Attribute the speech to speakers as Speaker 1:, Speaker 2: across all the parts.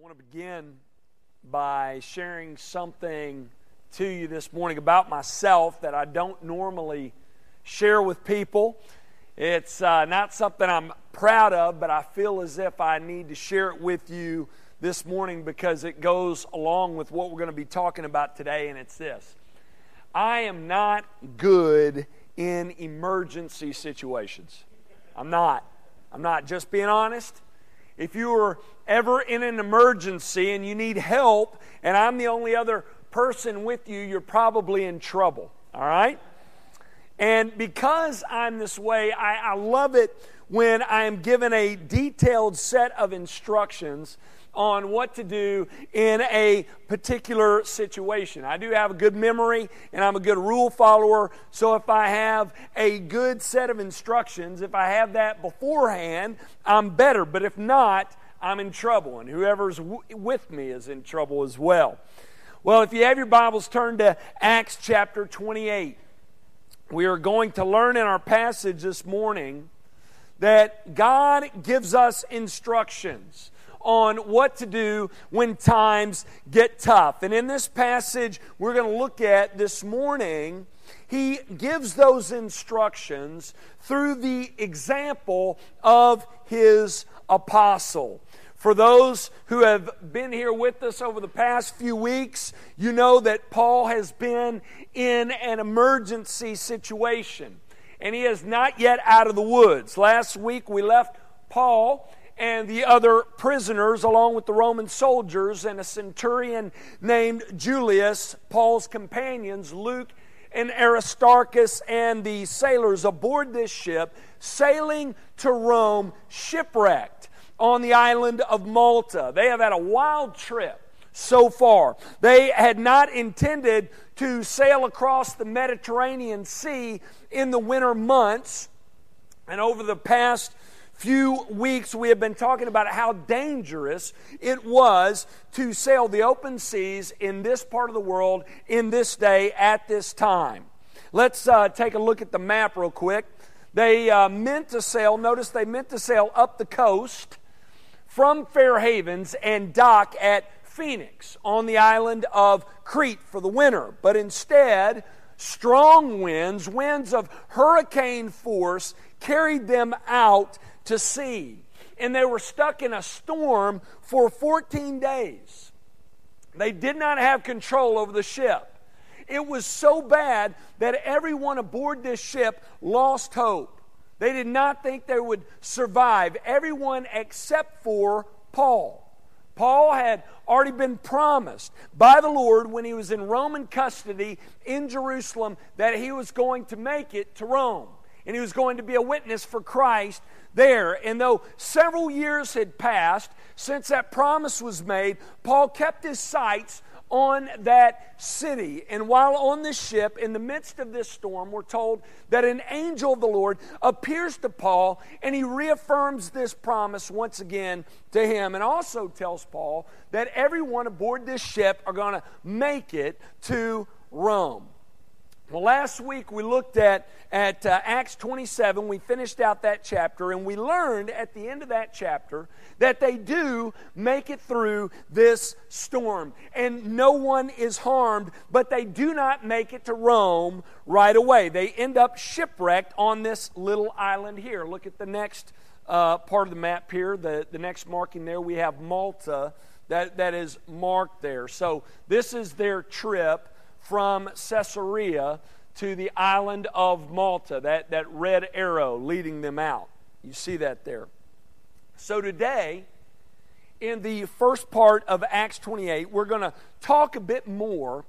Speaker 1: I want to begin by sharing something to you this morning about myself that I don't normally share with people. It's uh, not something I'm proud of, but I feel as if I need to share it with you this morning because it goes along with what we're going to be talking about today, and it's this I am not good in emergency situations. I'm not. I'm not. Just being honest. If you are ever in an emergency and you need help, and I'm the only other person with you, you're probably in trouble. All right? And because I'm this way, I, I love it when I am given a detailed set of instructions on what to do in a particular situation. I do have a good memory and I'm a good rule follower, so if I have a good set of instructions, if I have that beforehand, I'm better. But if not, I'm in trouble, and whoever's w- with me is in trouble as well. Well, if you have your Bibles, turn to Acts chapter 28. We are going to learn in our passage this morning that God gives us instructions on what to do when times get tough. And in this passage we're going to look at this morning, he gives those instructions through the example of his apostle. For those who have been here with us over the past few weeks, you know that Paul has been in an emergency situation and he is not yet out of the woods. Last week we left Paul and the other prisoners, along with the Roman soldiers and a centurion named Julius, Paul's companions, Luke and Aristarchus, and the sailors aboard this ship, sailing to Rome, shipwrecked on the island of Malta. They have had a wild trip so far. They had not intended to sail across the Mediterranean Sea in the winter months. And over the past few weeks, we have been talking about how dangerous it was to sail the open seas in this part of the world in this day at this time. Let's uh, take a look at the map real quick. They uh, meant to sail, notice they meant to sail up the coast from Fair Havens and dock at Phoenix on the island of Crete for the winter. But instead, strong winds, winds of hurricane force, carried them out to sea. And they were stuck in a storm for 14 days. They did not have control over the ship. It was so bad that everyone aboard this ship lost hope. They did not think they would survive, everyone except for Paul. Paul had already been promised by the Lord when he was in Roman custody in Jerusalem that he was going to make it to Rome and he was going to be a witness for Christ there. And though several years had passed since that promise was made, Paul kept his sights on that city. And while on this ship, in the midst of this storm, we're told that an angel of the Lord appears to Paul and he reaffirms this promise once again to him and also tells Paul that everyone aboard this ship are going to make it to Rome. Well, last week we looked at, at uh, Acts 27. We finished out that chapter, and we learned at the end of that chapter that they do make it through this storm. And no one is harmed, but they do not make it to Rome right away. They end up shipwrecked on this little island here. Look at the next uh, part of the map here, the, the next marking there. We have Malta that, that is marked there. So this is their trip from Caesarea to the island of Malta, that, that red arrow leading them out. You see that there. So today, in the first part of Acts 28, we're going to talk a bit more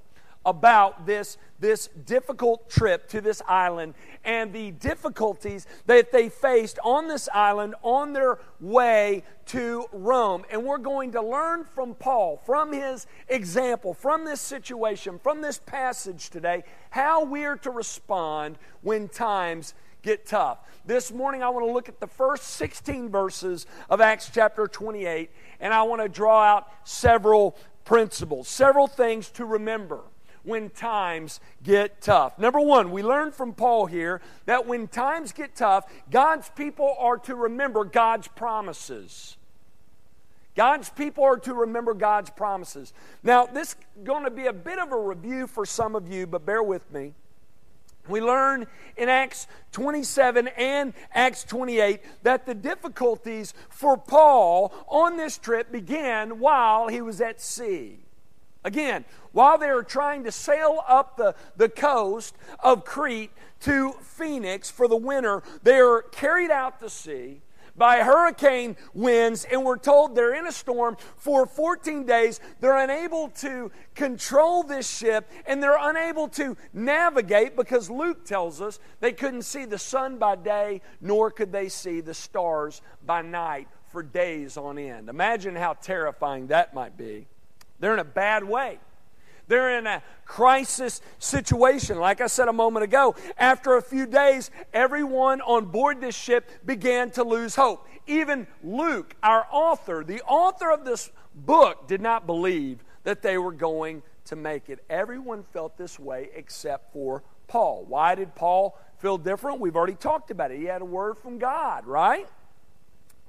Speaker 1: about this, this difficult trip to this island and the difficulties that they faced on this island on their way to Rome. And we're going to learn from Paul, from his example, from this situation, from this passage today, how we're to respond when times get tough. This morning, I want to look at the first 16 verses of Acts chapter 28, and I want to draw out several principles, several things to remember when times get tough. Number one, we learn from Paul here that when times get tough, God's people are to remember God's promises. God's people are to remember God's promises. Now, this is going to be a bit of a review for some of you, but bear with me. We learn in Acts 27 and Acts 28 that the difficulties for Paul on this trip began while he was at sea. Again, while they were trying to sail up the, the coast of Crete to Phoenix for the winter, they are carried out to sea by hurricane winds, and we're told they're in a storm for 14 days. They're unable to control this ship, and they're unable to navigate because Luke tells us they couldn't see the sun by day, nor could they see the stars by night for days on end. Imagine how terrifying that might be. They're in a bad way. They're in a crisis situation. Like I said a moment ago, after a few days, everyone on board this ship began to lose hope. Even Luke, our author, the author of this book, did not believe that they were going to make it. Everyone felt this way except for Paul. Why did Paul feel different? We've already talked about it. He had a word from God, right?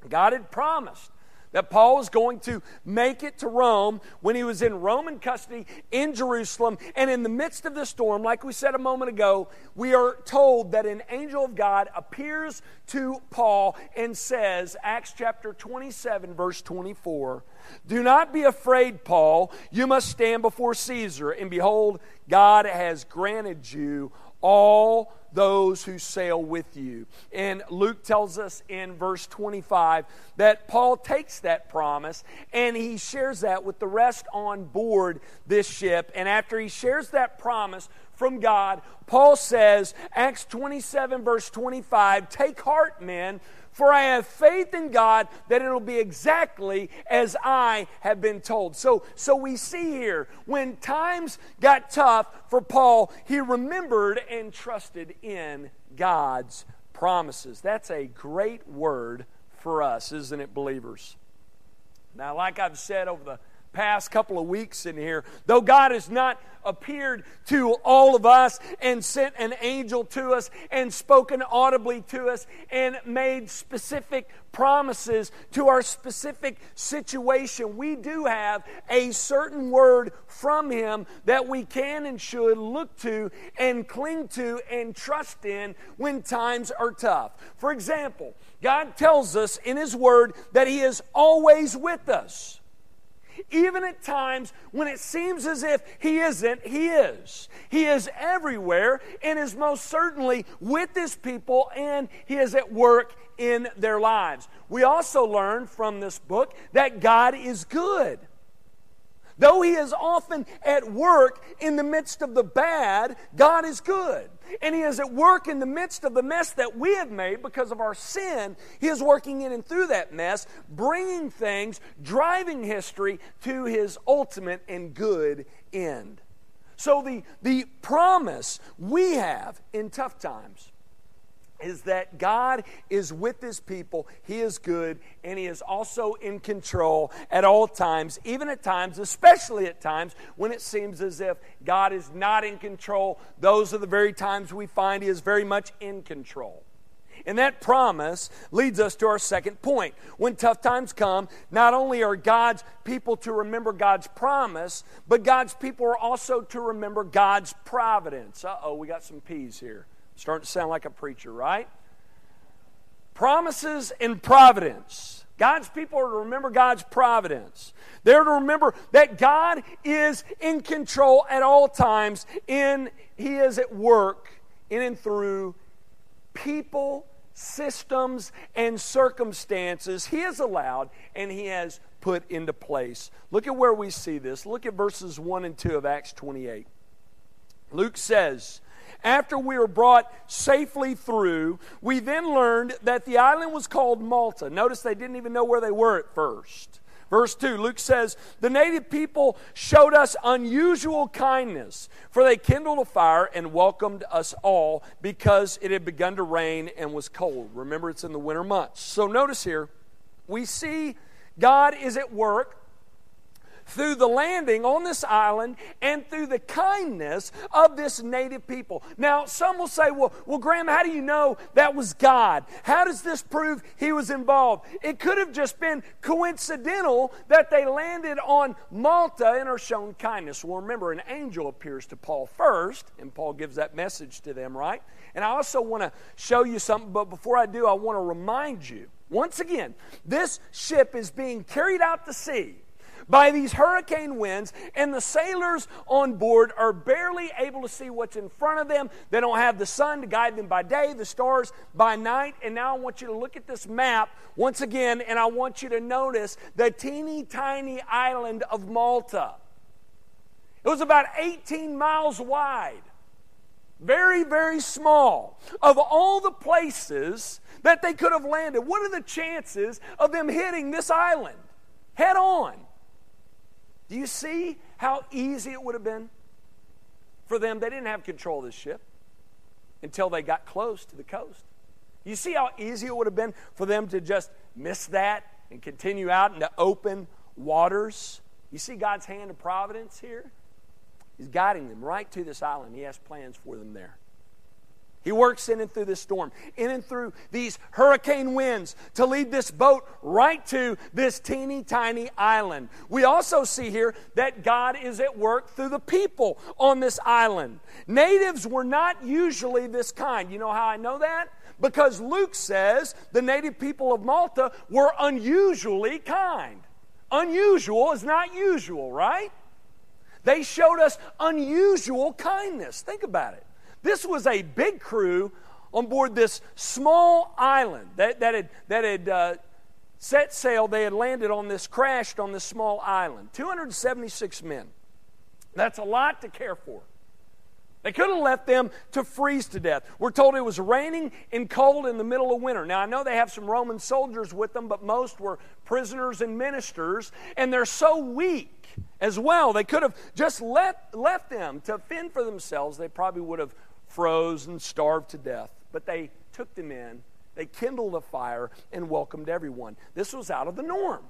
Speaker 1: God had promised that Paul was going to make it to Rome when he was in Roman custody in Jerusalem. And in the midst of the storm, like we said a moment ago, we are told that an angel of God appears to Paul and says, Acts chapter 27, verse 24, Do not be afraid, Paul. You must stand before Caesar. And behold, God has granted you all those who sail with you. And Luke tells us in verse 25 that Paul takes that promise and he shares that with the rest on board this ship. And after he shares that promise from God, Paul says, Acts 27, verse 25, Take heart, men for I have faith in God that it'll be exactly as I have been told. So, so we see here, when times got tough for Paul, he remembered and trusted in God's promises. That's a great word for us, isn't it, believers? Now, like I've said over the past couple of weeks in here, though God has not appeared to all of us and sent an angel to us and spoken audibly to us and made specific promises to our specific situation, we do have a certain word from Him that we can and should look to and cling to and trust in when times are tough. For example, God tells us in His Word that He is always with us. Even at times when it seems as if He isn't, He is. He is everywhere and is most certainly with His people and He is at work in their lives. We also learn from this book that God is good. Though He is often at work in the midst of the bad, God is good. And He is at work in the midst of the mess that we have made because of our sin. He is working in and through that mess, bringing things, driving history to His ultimate and good end. So, the, the promise we have in tough times is that God is with his people. He is good, and he is also in control at all times, even at times, especially at times when it seems as if God is not in control. Those are the very times we find he is very much in control. And that promise leads us to our second point. When tough times come, not only are God's people to remember God's promise, but God's people are also to remember God's providence. Uh oh, we got some P's here. Starting to sound like a preacher, right? Promises and providence. God's people are to remember God's providence. They're to remember that God is in control at all times, in He is at work in and through people, systems, and circumstances He has allowed and He has put into place. Look at where we see this. Look at verses 1 and 2 of Acts 28. Luke says, after we were brought safely through, we then learned that the island was called Malta. Notice they didn't even know where they were at first. Verse 2, Luke says, The native people showed us unusual kindness, for they kindled a fire and welcomed us all because it had begun to rain and was cold. Remember, it's in the winter months. So notice here, we see God is at work through the landing on this island and through the kindness of this native people. Now, some will say, well, well, Graham, how do you know that was God? How does this prove he was involved? It could have just been coincidental that they landed on Malta and are shown kindness. Well, remember, an angel appears to Paul first, and Paul gives that message to them, right? And I also want to show you something, but before I do, I want to remind you once again, this ship is being carried out to sea by these hurricane winds, and the sailors on board are barely able to see what's in front of them. They don't have the sun to guide them by day, the stars by night. And now I want you to look at this map once again, and I want you to notice the teeny tiny island of Malta. It was about 18 miles wide. Very, very small. Of all the places that they could have landed, what are the chances of them hitting this island head on? Do you see how easy it would have been for them? They didn't have control of this ship until they got close to the coast. You see how easy it would have been for them to just miss that and continue out into open waters? You see God's hand of providence here? He's guiding them right to this island. He has plans for them there. He works in and through this storm, in and through these hurricane winds to lead this boat right to this teeny tiny island. We also see here that God is at work through the people on this island. Natives were not usually this kind. You know how I know that? Because Luke says the native people of Malta were unusually kind. Unusual is not usual, right? They showed us unusual kindness. Think about it. This was a big crew on board this small island that, that had, that had uh, set sail. They had landed on this, crashed on this small island. 276 men. That's a lot to care for. They could have left them to freeze to death. We're told it was raining and cold in the middle of winter. Now, I know they have some Roman soldiers with them, but most were prisoners and ministers, and they're so weak as well. They could have just let, left them to fend for themselves. They probably would have froze and starved to death. But they took them in, they kindled a fire, and welcomed everyone. This was out of the norm.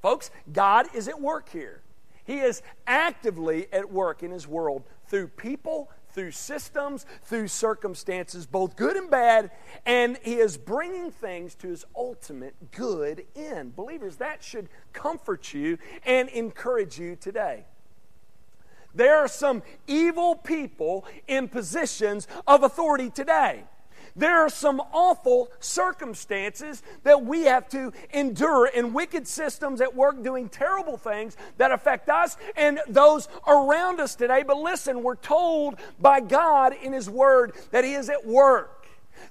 Speaker 1: Folks, God is at work here. He is actively at work in His world through people, through systems, through circumstances, both good and bad, and He is bringing things to His ultimate good end. Believers, that should comfort you and encourage you today. There are some evil people in positions of authority today. There are some awful circumstances that we have to endure in wicked systems at work doing terrible things that affect us and those around us today. But listen, we're told by God in His Word that He is at work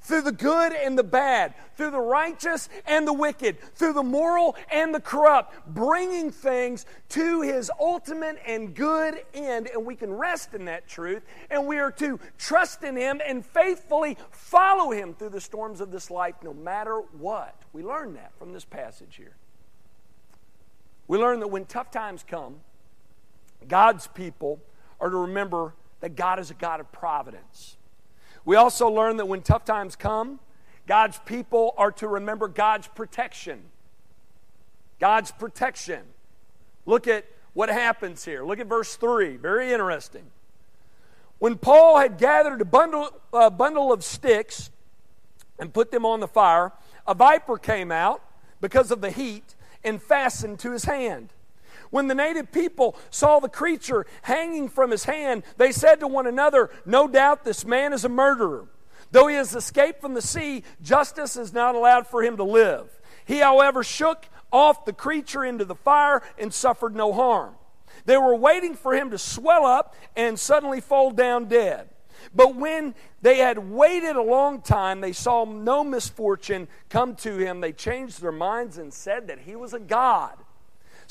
Speaker 1: through the good and the bad, through the righteous and the wicked, through the moral and the corrupt, bringing things to his ultimate and good end. And we can rest in that truth, and we are to trust in him and faithfully follow him through the storms of this life, no matter what. We learn that from this passage here. We learn that when tough times come, God's people are to remember that God is a God of providence. We also learn that when tough times come, God's people are to remember God's protection. God's protection. Look at what happens here. Look at verse 3. Very interesting. When Paul had gathered a bundle, a bundle of sticks and put them on the fire, a viper came out because of the heat and fastened to his hand. When the native people saw the creature hanging from his hand, they said to one another, No doubt this man is a murderer. Though he has escaped from the sea, justice is not allowed for him to live. He, however, shook off the creature into the fire and suffered no harm. They were waiting for him to swell up and suddenly fall down dead. But when they had waited a long time, they saw no misfortune come to him. They changed their minds and said that he was a god.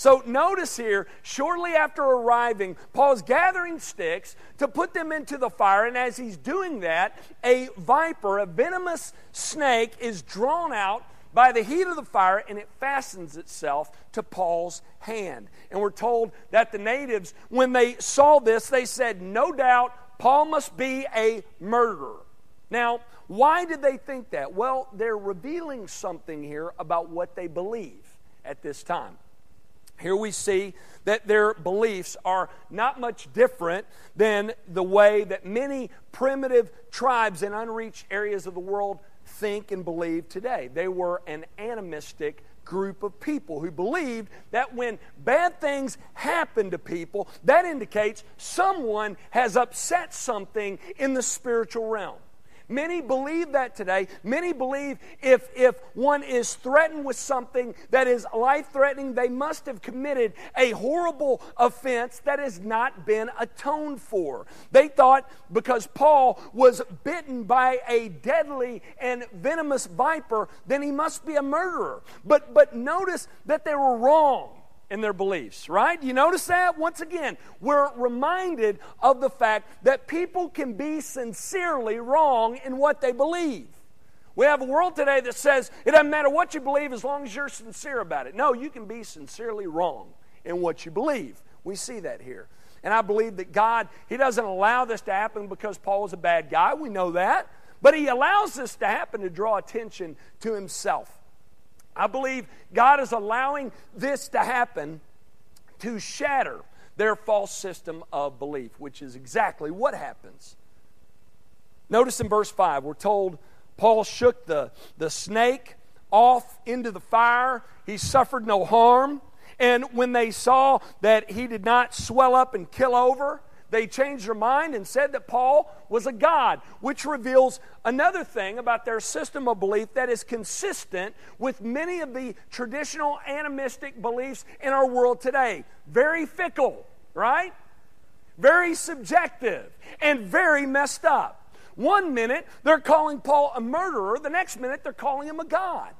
Speaker 1: So notice here, shortly after arriving, Paul's gathering sticks to put them into the fire, and as he's doing that, a viper, a venomous snake, is drawn out by the heat of the fire and it fastens itself to Paul's hand. And we're told that the natives, when they saw this, they said, No doubt Paul must be a murderer. Now, why did they think that? Well, they're revealing something here about what they believe at this time. Here we see that their beliefs are not much different than the way that many primitive tribes in unreached areas of the world think and believe today. They were an animistic group of people who believed that when bad things happen to people, that indicates someone has upset something in the spiritual realm. Many believe that today. Many believe if, if one is threatened with something that is life threatening, they must have committed a horrible offense that has not been atoned for. They thought because Paul was bitten by a deadly and venomous viper, then he must be a murderer. But, but notice that they were wrong in their beliefs, right? You notice that? Once again, we're reminded of the fact that people can be sincerely wrong in what they believe. We have a world today that says it doesn't matter what you believe as long as you're sincere about it. No, you can be sincerely wrong in what you believe. We see that here. And I believe that God, He doesn't allow this to happen because Paul is a bad guy. We know that. But He allows this to happen to draw attention to Himself. I believe God is allowing this to happen to shatter their false system of belief, which is exactly what happens. Notice in verse 5, we're told Paul shook the, the snake off into the fire. He suffered no harm. And when they saw that he did not swell up and kill over, they changed their mind and said that Paul was a god, which reveals another thing about their system of belief that is consistent with many of the traditional animistic beliefs in our world today. Very fickle, right? Very subjective and very messed up. One minute they're calling Paul a murderer, the next minute they're calling him a god.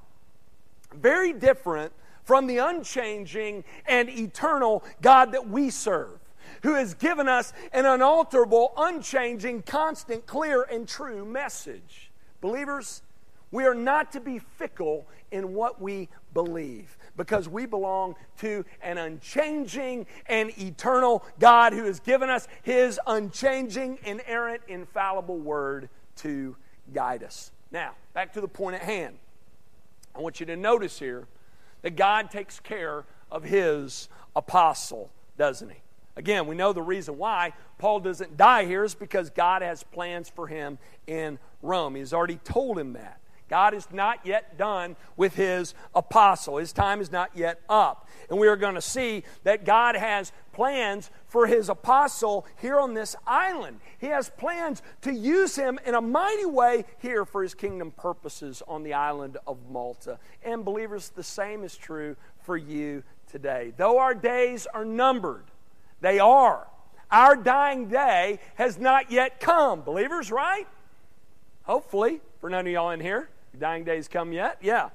Speaker 1: Very different from the unchanging and eternal God that we serve who has given us an unalterable, unchanging, constant, clear, and true message. Believers, we are not to be fickle in what we believe because we belong to an unchanging and eternal God who has given us his unchanging, inerrant, infallible word to guide us. Now, back to the point at hand. I want you to notice here that God takes care of his apostle, doesn't he? Again, we know the reason why Paul doesn't die here is because God has plans for him in Rome. He's already told him that. God is not yet done with his apostle. His time is not yet up. And we are going to see that God has plans for his apostle here on this island. He has plans to use him in a mighty way here for his kingdom purposes on the island of Malta. And believers, the same is true for you today. Though our days are numbered, they are. Our dying day has not yet come. Believers, right? Hopefully, for none of y'all in here. Dying days come yet? Yeah.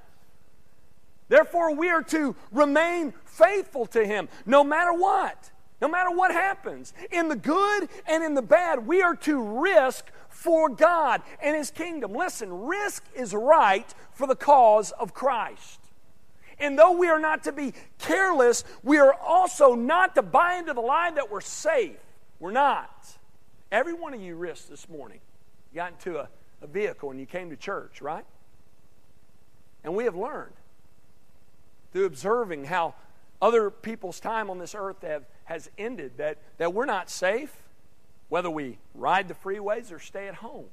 Speaker 1: Therefore, we are to remain faithful to Him no matter what. No matter what happens, in the good and in the bad, we are to risk for God and His kingdom. Listen, risk is right for the cause of Christ. And though we are not to be careless, we are also not to buy into the lie that we're safe. We're not. Every one of you risked this morning. You got into a, a vehicle and you came to church, right? And we have learned through observing how other people's time on this earth have, has ended that, that we're not safe, whether we ride the freeways or stay at home.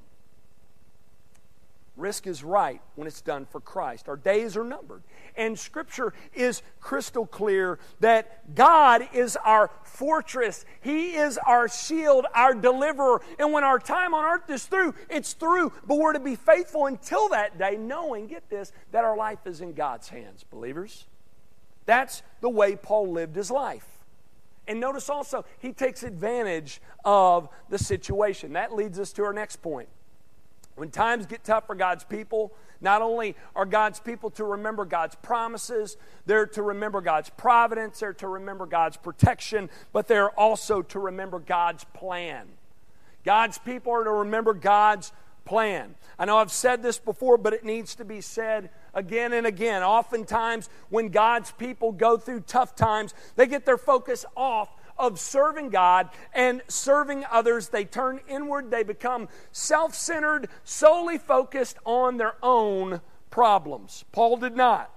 Speaker 1: Risk is right when it's done for Christ. Our days are numbered. And Scripture is crystal clear that God is our fortress. He is our shield, our deliverer. And when our time on earth is through, it's through. But we're to be faithful until that day, knowing, get this, that our life is in God's hands, believers. That's the way Paul lived his life. And notice also, he takes advantage of the situation. That leads us to our next point. When times get tough for God's people, not only are God's people to remember God's promises, they're to remember God's providence, they're to remember God's protection, but they're also to remember God's plan. God's people are to remember God's plan. I know I've said this before, but it needs to be said again and again. Oftentimes, when God's people go through tough times, they get their focus off of serving God and serving others. They turn inward, they become self centered, solely focused on their own problems. Paul did not.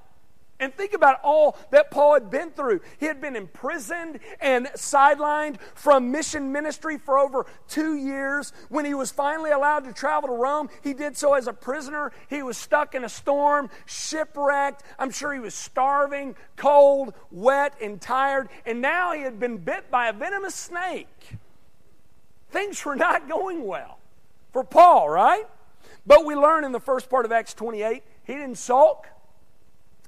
Speaker 1: And think about all that Paul had been through. He had been imprisoned and sidelined from mission ministry for over two years. When he was finally allowed to travel to Rome, he did so as a prisoner. He was stuck in a storm, shipwrecked. I'm sure he was starving, cold, wet, and tired. And now he had been bit by a venomous snake. Things were not going well for Paul, right? But we learn in the first part of Acts 28, he didn't sulk.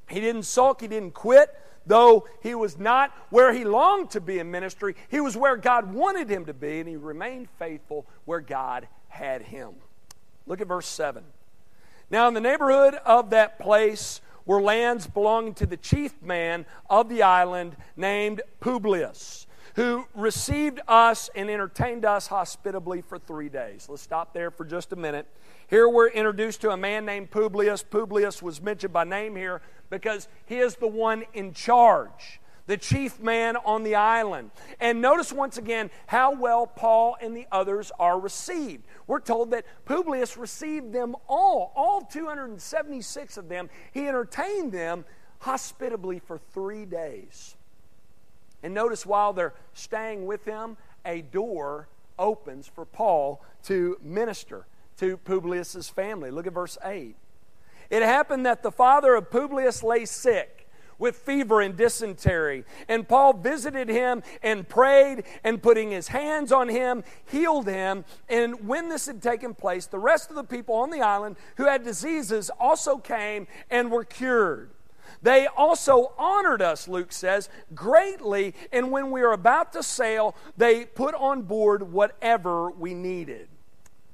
Speaker 1: He didn't sulk, he didn't quit. Though he was not where he longed to be in ministry, he was where God wanted him to be, and he remained faithful where God had him. Look at verse 7. Now, in the neighborhood of that place were lands belonging to the chief man of the island named Publius, who received us and entertained us hospitably for three days. Let's stop there for just a minute. Here we're introduced to a man named Publius. Publius was mentioned by name here because he is the one in charge, the chief man on the island. And notice once again how well Paul and the others are received. We're told that Publius received them all, all 276 of them. He entertained them hospitably for three days. And notice while they're staying with him, a door opens for Paul to minister to Publius's family. Look at verse 8. It happened that the father of Publius lay sick with fever and dysentery. And Paul visited him and prayed, and putting his hands on him, healed him. And when this had taken place, the rest of the people on the island who had diseases also came and were cured. They also honored us, Luke says, greatly, and when we were about to sail, they put on board whatever we needed.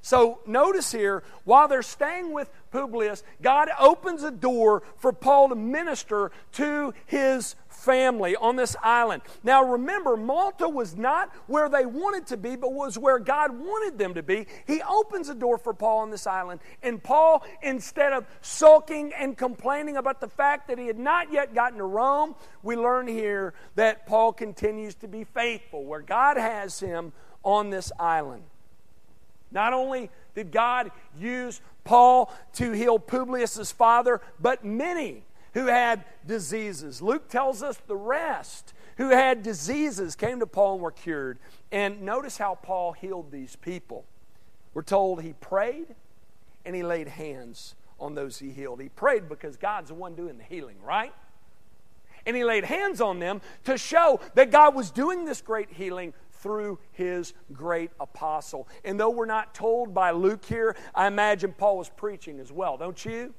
Speaker 1: So notice here, while they're staying with Publius, God opens a door for Paul to minister to his family on this island. Now remember, Malta was not where they wanted to be, but was where God wanted them to be. He opens a door for Paul on this island. And Paul, instead of sulking and complaining about the fact that he had not yet gotten to Rome, we learn here that Paul continues to be faithful where God has him on this island. Not only did God use Paul to heal Publius's father, but many who had diseases. Luke tells us the rest who had diseases came to Paul and were cured. And notice how Paul healed these people. We're told he prayed and he laid hands on those he healed. He prayed because God's the one doing the healing, right? And he laid hands on them to show that God was doing this great healing through his great apostle. And though we're not told by Luke here, I imagine Paul was preaching as well, don't you?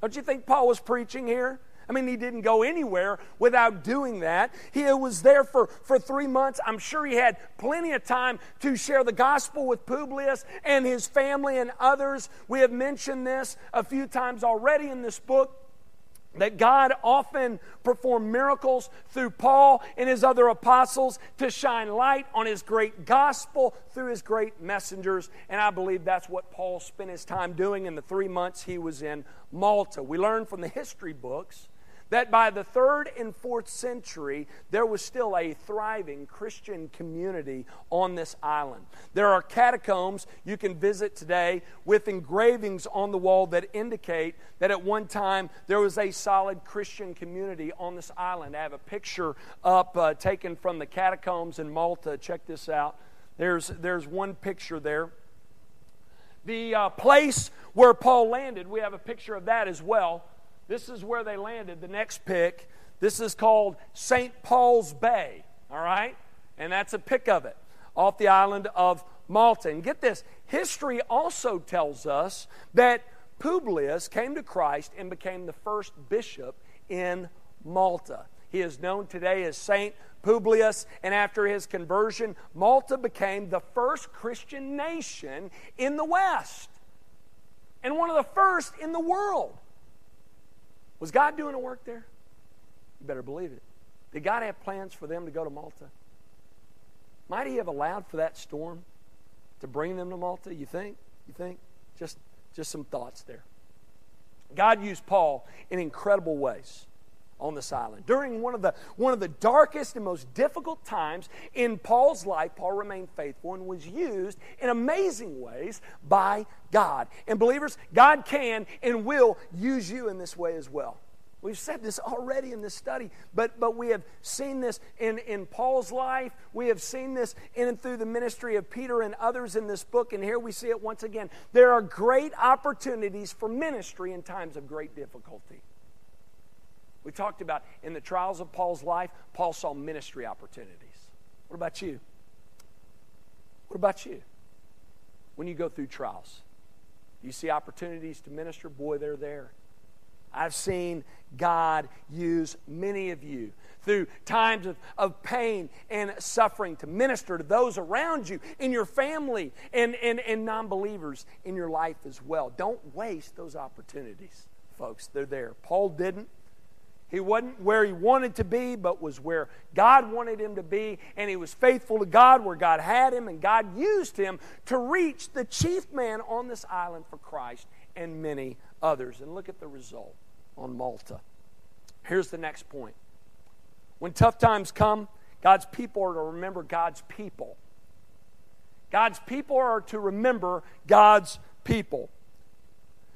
Speaker 1: Don't you think Paul was preaching here? I mean, he didn't go anywhere without doing that. He was there for, for three months. I'm sure he had plenty of time to share the gospel with Publius and his family and others. We have mentioned this a few times already in this book that God often performed miracles through Paul and his other apostles to shine light on his great gospel through his great messengers. And I believe that's what Paul spent his time doing in the three months he was in Malta. We learn from the history books that by the third and fourth century, there was still a thriving Christian community on this island. There are catacombs you can visit today with engravings on the wall that indicate that at one time there was a solid Christian community on this island. I have a picture up uh, taken from the catacombs in Malta. Check this out. There's, there's one picture there. The uh, place where Paul landed, we have a picture of that as well. This is where they landed. The next pick, this is called St. Paul's Bay, all right? And that's a pick of it off the island of Malta. And get this history also tells us that Publius came to Christ and became the first bishop in Malta. He is known today as Saint Publius, and after his conversion, Malta became the first Christian nation in the West and one of the first in the world. Was God doing a work there? You better believe it. Did God have plans for them to go to Malta? Might He have allowed for that storm to bring them to Malta? You think? You think? Just, just some thoughts there. God used Paul in incredible ways on this island. During one of the one of the darkest and most difficult times in Paul's life, Paul remained faithful and was used in amazing ways by God. And believers, God can and will use you in this way as well. We've said this already in this study, but, but we have seen this in, in Paul's life. We have seen this in and through the ministry of Peter and others in this book, and here we see it once again. There are great opportunities for ministry in times of great difficulty. We talked about in the trials of Paul's life, Paul saw ministry opportunities. What about you? What about you? When you go through trials, you see opportunities to minister? Boy, they're there. I've seen God use many of you through times of, of pain and suffering to minister to those around you, in your family, and, and, and non believers in your life as well. Don't waste those opportunities, folks. They're there. Paul didn't. He wasn't where he wanted to be, but was where God wanted him to be. And he was faithful to God where God had him, and God used him to reach the chief man on this island for Christ and many others. And look at the result on Malta. Here's the next point. When tough times come, God's people are to remember God's people. God's people are to remember God's people.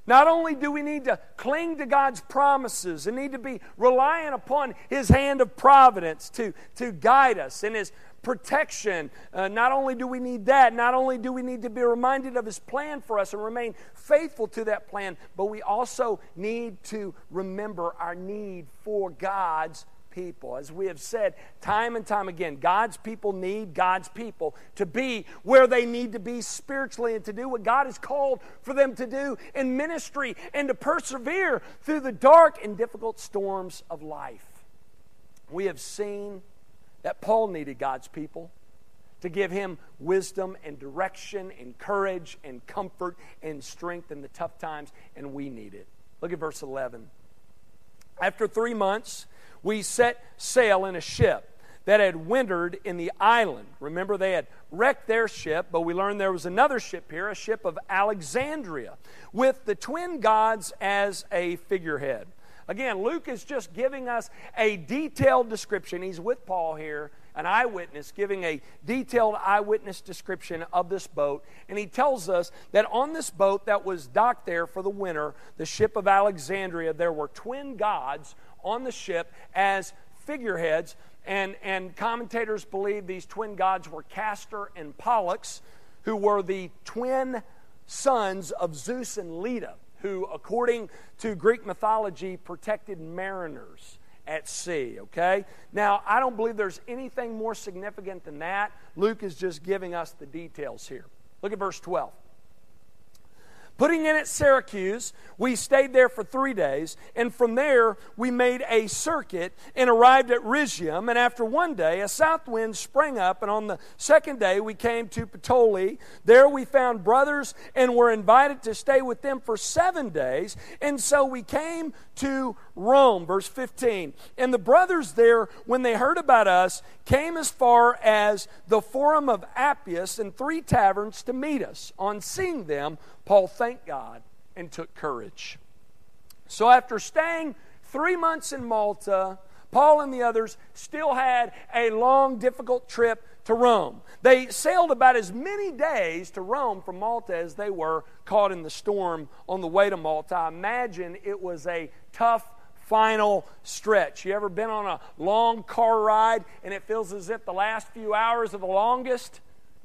Speaker 1: Not only do we need to cling to God's promises and need to be reliant upon His hand of providence to, to guide us and His protection. Uh, not only do we need that, not only do we need to be reminded of His plan for us and remain faithful to that plan, but we also need to remember our need for God's people. As we have said time and time again, God's people need God's people to be where they need to be spiritually and to do what God has called for them to do in ministry and to persevere through the dark and difficult storms of life. We have seen that Paul needed God's people to give him wisdom and direction and courage and comfort and strength in the tough times, and we need it. Look at verse 11. After three months, we set sail in a ship that had wintered in the island. Remember, they had wrecked their ship, but we learned there was another ship here, a ship of Alexandria, with the twin gods as a figurehead. Again, Luke is just giving us a detailed description. He's with Paul here, an eyewitness, giving a detailed eyewitness description of this boat. And he tells us that on this boat that was docked there for the winter, the ship of Alexandria, there were twin gods on the ship as figureheads. And, and commentators believe these twin gods were Castor and Pollux, who were the twin sons of Zeus and Leda who, according to Greek mythology, protected mariners at sea, okay? Now, I don't believe there's anything more significant than that. Luke is just giving us the details here. Look at verse 12. Putting in at Syracuse, we stayed there for three days, and from there we made a circuit and arrived at Rhegium. And after one day, a south wind sprang up, and on the second day we came to Puteoli. There we found brothers and were invited to stay with them for seven days. And so we came to Rome, verse 15. And the brothers there, when they heard about us, came as far as the Forum of Appius and three taverns to meet us. On seeing them, Paul thanked God and took courage. So after staying three months in Malta, Paul and the others still had a long, difficult trip to Rome. They sailed about as many days to Rome from Malta as they were caught in the storm on the way to Malta. I imagine it was a tough final stretch. You ever been on a long car ride and it feels as if the last few hours are the longest?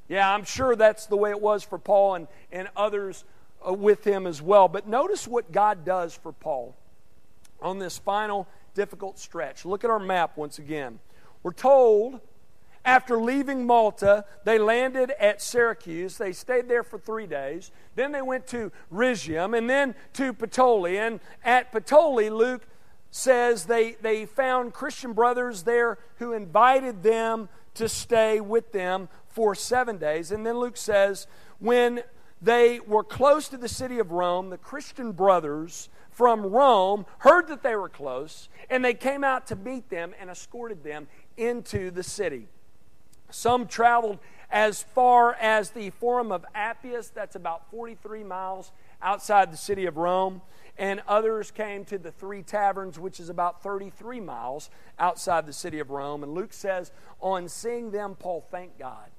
Speaker 1: Yeah, I'm sure that's the way it was for Paul and, and others uh, with him as well. But notice what God does for Paul on this final difficult stretch. Look at our map once again. We're told after leaving Malta, they landed at Syracuse. They stayed there for three days. Then they went to Rhegium and then to Puteoli. And at Puteoli, Luke says they, they found Christian brothers there who invited them to stay with them for seven days. And then Luke says, when they were close to the city of Rome, the Christian brothers from Rome heard that they were close, and they came out to meet them and escorted them into the city. Some traveled as far as the Forum of Appius, that's about 43 miles outside the city of Rome, and others came to the Three Taverns, which is about 33 miles outside the city of Rome. And Luke says, on seeing them, Paul thanked God,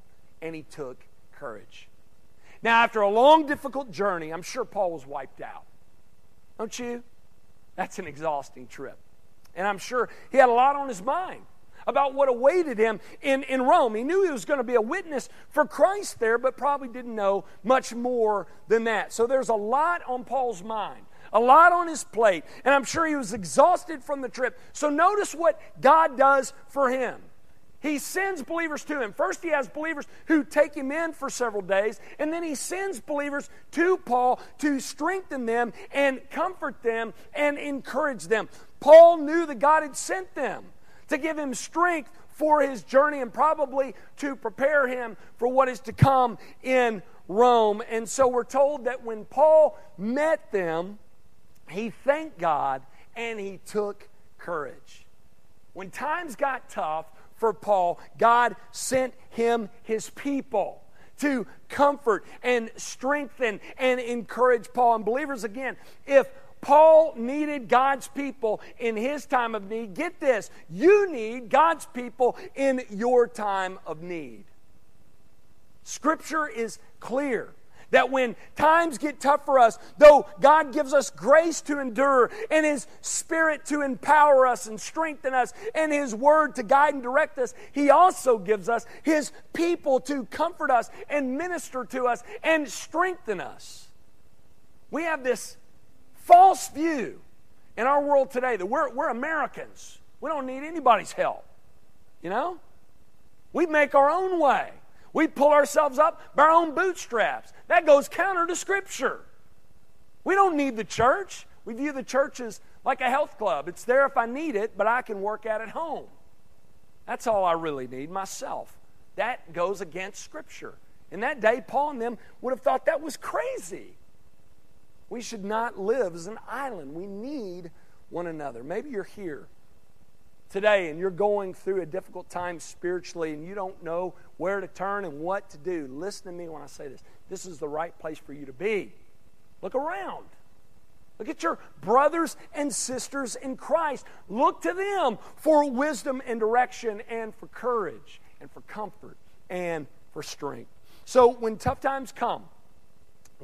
Speaker 1: and he took courage. Now, after a long, difficult journey, I'm sure Paul was wiped out. Don't you? That's an exhausting trip. And I'm sure he had a lot on his mind about what awaited him in, in Rome. He knew he was going to be a witness for Christ there, but probably didn't know much more than that. So there's a lot on Paul's mind, a lot on his plate, and I'm sure he was exhausted from the trip. So notice what God does for him. He sends believers to him. First, he has believers who take him in for several days, and then he sends believers to Paul to strengthen them and comfort them and encourage them. Paul knew that God had sent them to give him strength for his journey and probably to prepare him for what is to come in Rome. And so we're told that when Paul met them, he thanked God and he took courage. When times got tough for Paul, God sent him his people to comfort and strengthen and encourage Paul. And believers, again, if Paul needed God's people in his time of need. Get this you need God's people in your time of need. Scripture is clear that when times get tough for us, though God gives us grace to endure and His Spirit to empower us and strengthen us and His Word to guide and direct us, He also gives us His people to comfort us and minister to us and strengthen us. We have this false view in our world today that we're, we're Americans. We don't need anybody's help. You know? We make our own way. We pull ourselves up by our own bootstraps. That goes counter to Scripture. We don't need the church. We view the church as like a health club. It's there if I need it, but I can work out at home. That's all I really need myself. That goes against Scripture. In that day, Paul and them would have thought that was crazy. We should not live as an island. We need one another. Maybe you're here today and you're going through a difficult time spiritually and you don't know where to turn and what to do. Listen to me when I say this. This is the right place for you to be. Look around. Look at your brothers and sisters in Christ. Look to them for wisdom and direction and for courage and for comfort and for strength. So when tough times come,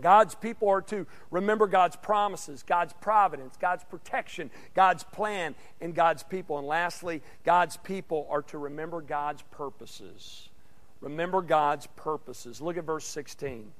Speaker 1: God's people are to remember God's promises, God's providence, God's protection, God's plan, and God's people. And lastly, God's people are to remember God's purposes. Remember God's purposes. Look at verse 16.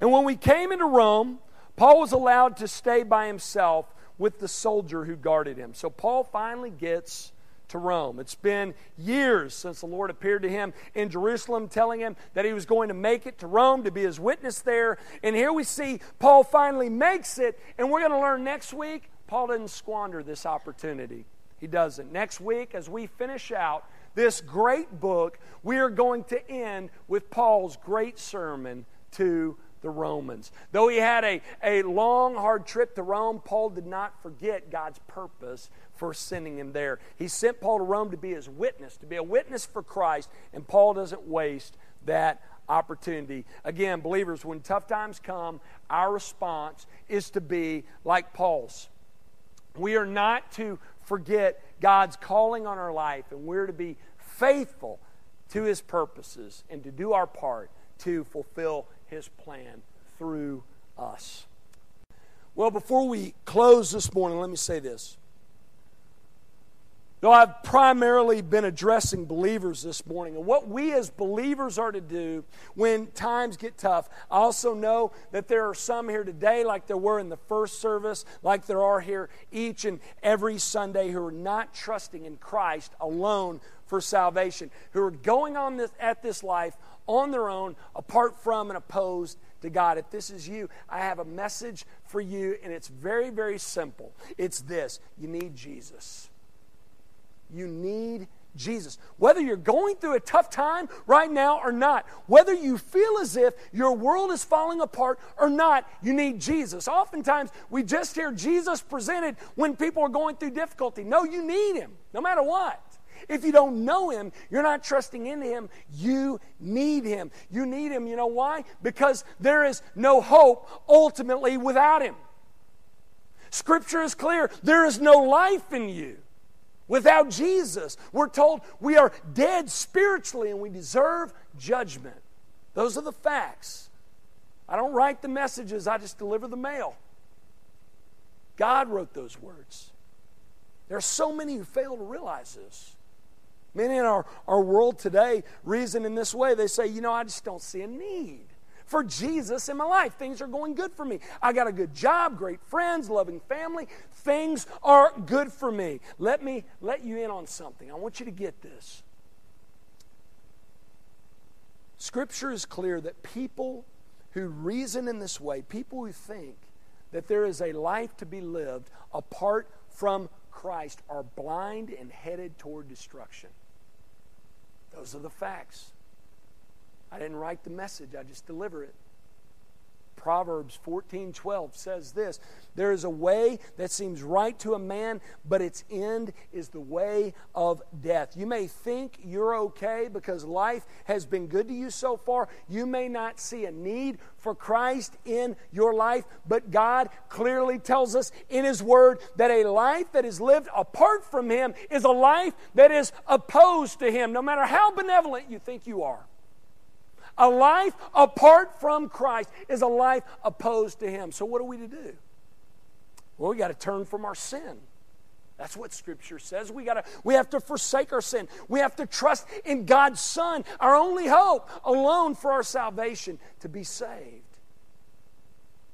Speaker 1: And when we came into Rome, Paul was allowed to stay by himself with the soldier who guarded him. So Paul finally gets to Rome. It's been years since the Lord appeared to him in Jerusalem, telling him that he was going to make it to Rome to be his witness there. And here we see Paul finally makes it, and we're going to learn next week Paul didn't squander this opportunity. He doesn't. Next week, as we finish out this great book, we are going to end with Paul's great sermon to the Romans. Though he had a, a long, hard trip to Rome, Paul did not forget God's purpose for sending him there. He sent Paul to Rome to be his witness, to be a witness for Christ, and Paul doesn't waste that opportunity. Again, believers, when tough times come, our response is to be like Paul's. We are not to forget God's calling on our life, and we're to be faithful to his purposes and to do our part to fulfill his plan through us. Well, before we close this morning, let me say this. Though I've primarily been addressing believers this morning and what we as believers are to do when times get tough, I also know that there are some here today, like there were in the first service, like there are here each and every Sunday, who are not trusting in Christ alone for salvation, who are going on this, at this life on their own, apart from and opposed to God. If this is you, I have a message for you, and it's very, very simple. It's this you need Jesus. You need Jesus. Whether you're going through a tough time right now or not, whether you feel as if your world is falling apart or not, you need Jesus. Oftentimes, we just hear Jesus presented when people are going through difficulty. No, you need Him, no matter what. If you don't know Him, you're not trusting in Him. You need Him. You need Him. You know why? Because there is no hope ultimately without Him. Scripture is clear there is no life in you without Jesus. We're told we are dead spiritually and we deserve judgment. Those are the facts. I don't write the messages, I just deliver the mail. God wrote those words. There are so many who fail to realize this. Many in our, our world today reason in this way. They say, you know, I just don't see a need for Jesus in my life. Things are going good for me. I got a good job, great friends, loving family. Things are good for me. Let me let you in on something. I want you to get this. Scripture is clear that people who reason in this way, people who think that there is a life to be lived apart from Christ, are blind and headed toward destruction. Those are the facts. I didn't write the message, I just deliver it. Proverbs 14 12 says this There is a way that seems right to a man, but its end is the way of death. You may think you're okay because life has been good to you so far. You may not see a need for Christ in your life, but God clearly tells us in His Word that a life that is lived apart from Him is a life that is opposed to Him, no matter how benevolent you think you are. A life apart from Christ is a life opposed to Him. So, what are we to do? Well, we got to turn from our sin. That's what Scripture says. We gotta, we have to forsake our sin. We have to trust in God's Son, our only hope, alone for our salvation, to be saved.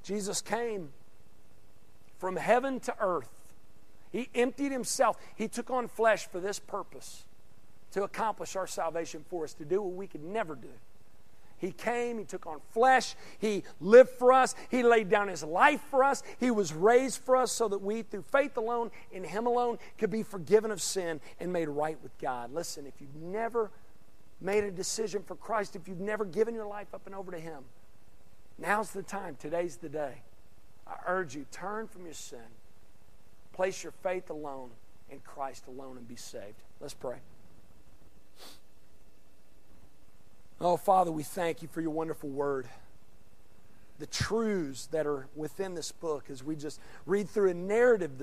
Speaker 1: Jesus came from heaven to earth. He emptied himself. He took on flesh for this purpose to accomplish our salvation for us, to do what we could never do. He came, He took on flesh, He lived for us, He laid down His life for us, He was raised for us so that we, through faith alone, in Him alone, could be forgiven of sin and made right with God. Listen, if you've never made a decision for Christ, if you've never given your life up and over to Him, now's the time. Today's the day. I urge you, turn from your sin, place your faith alone in Christ alone, and be saved. Let's pray. Oh, Father, we thank you for your wonderful word. The truths that are within this book as we just read through a narrative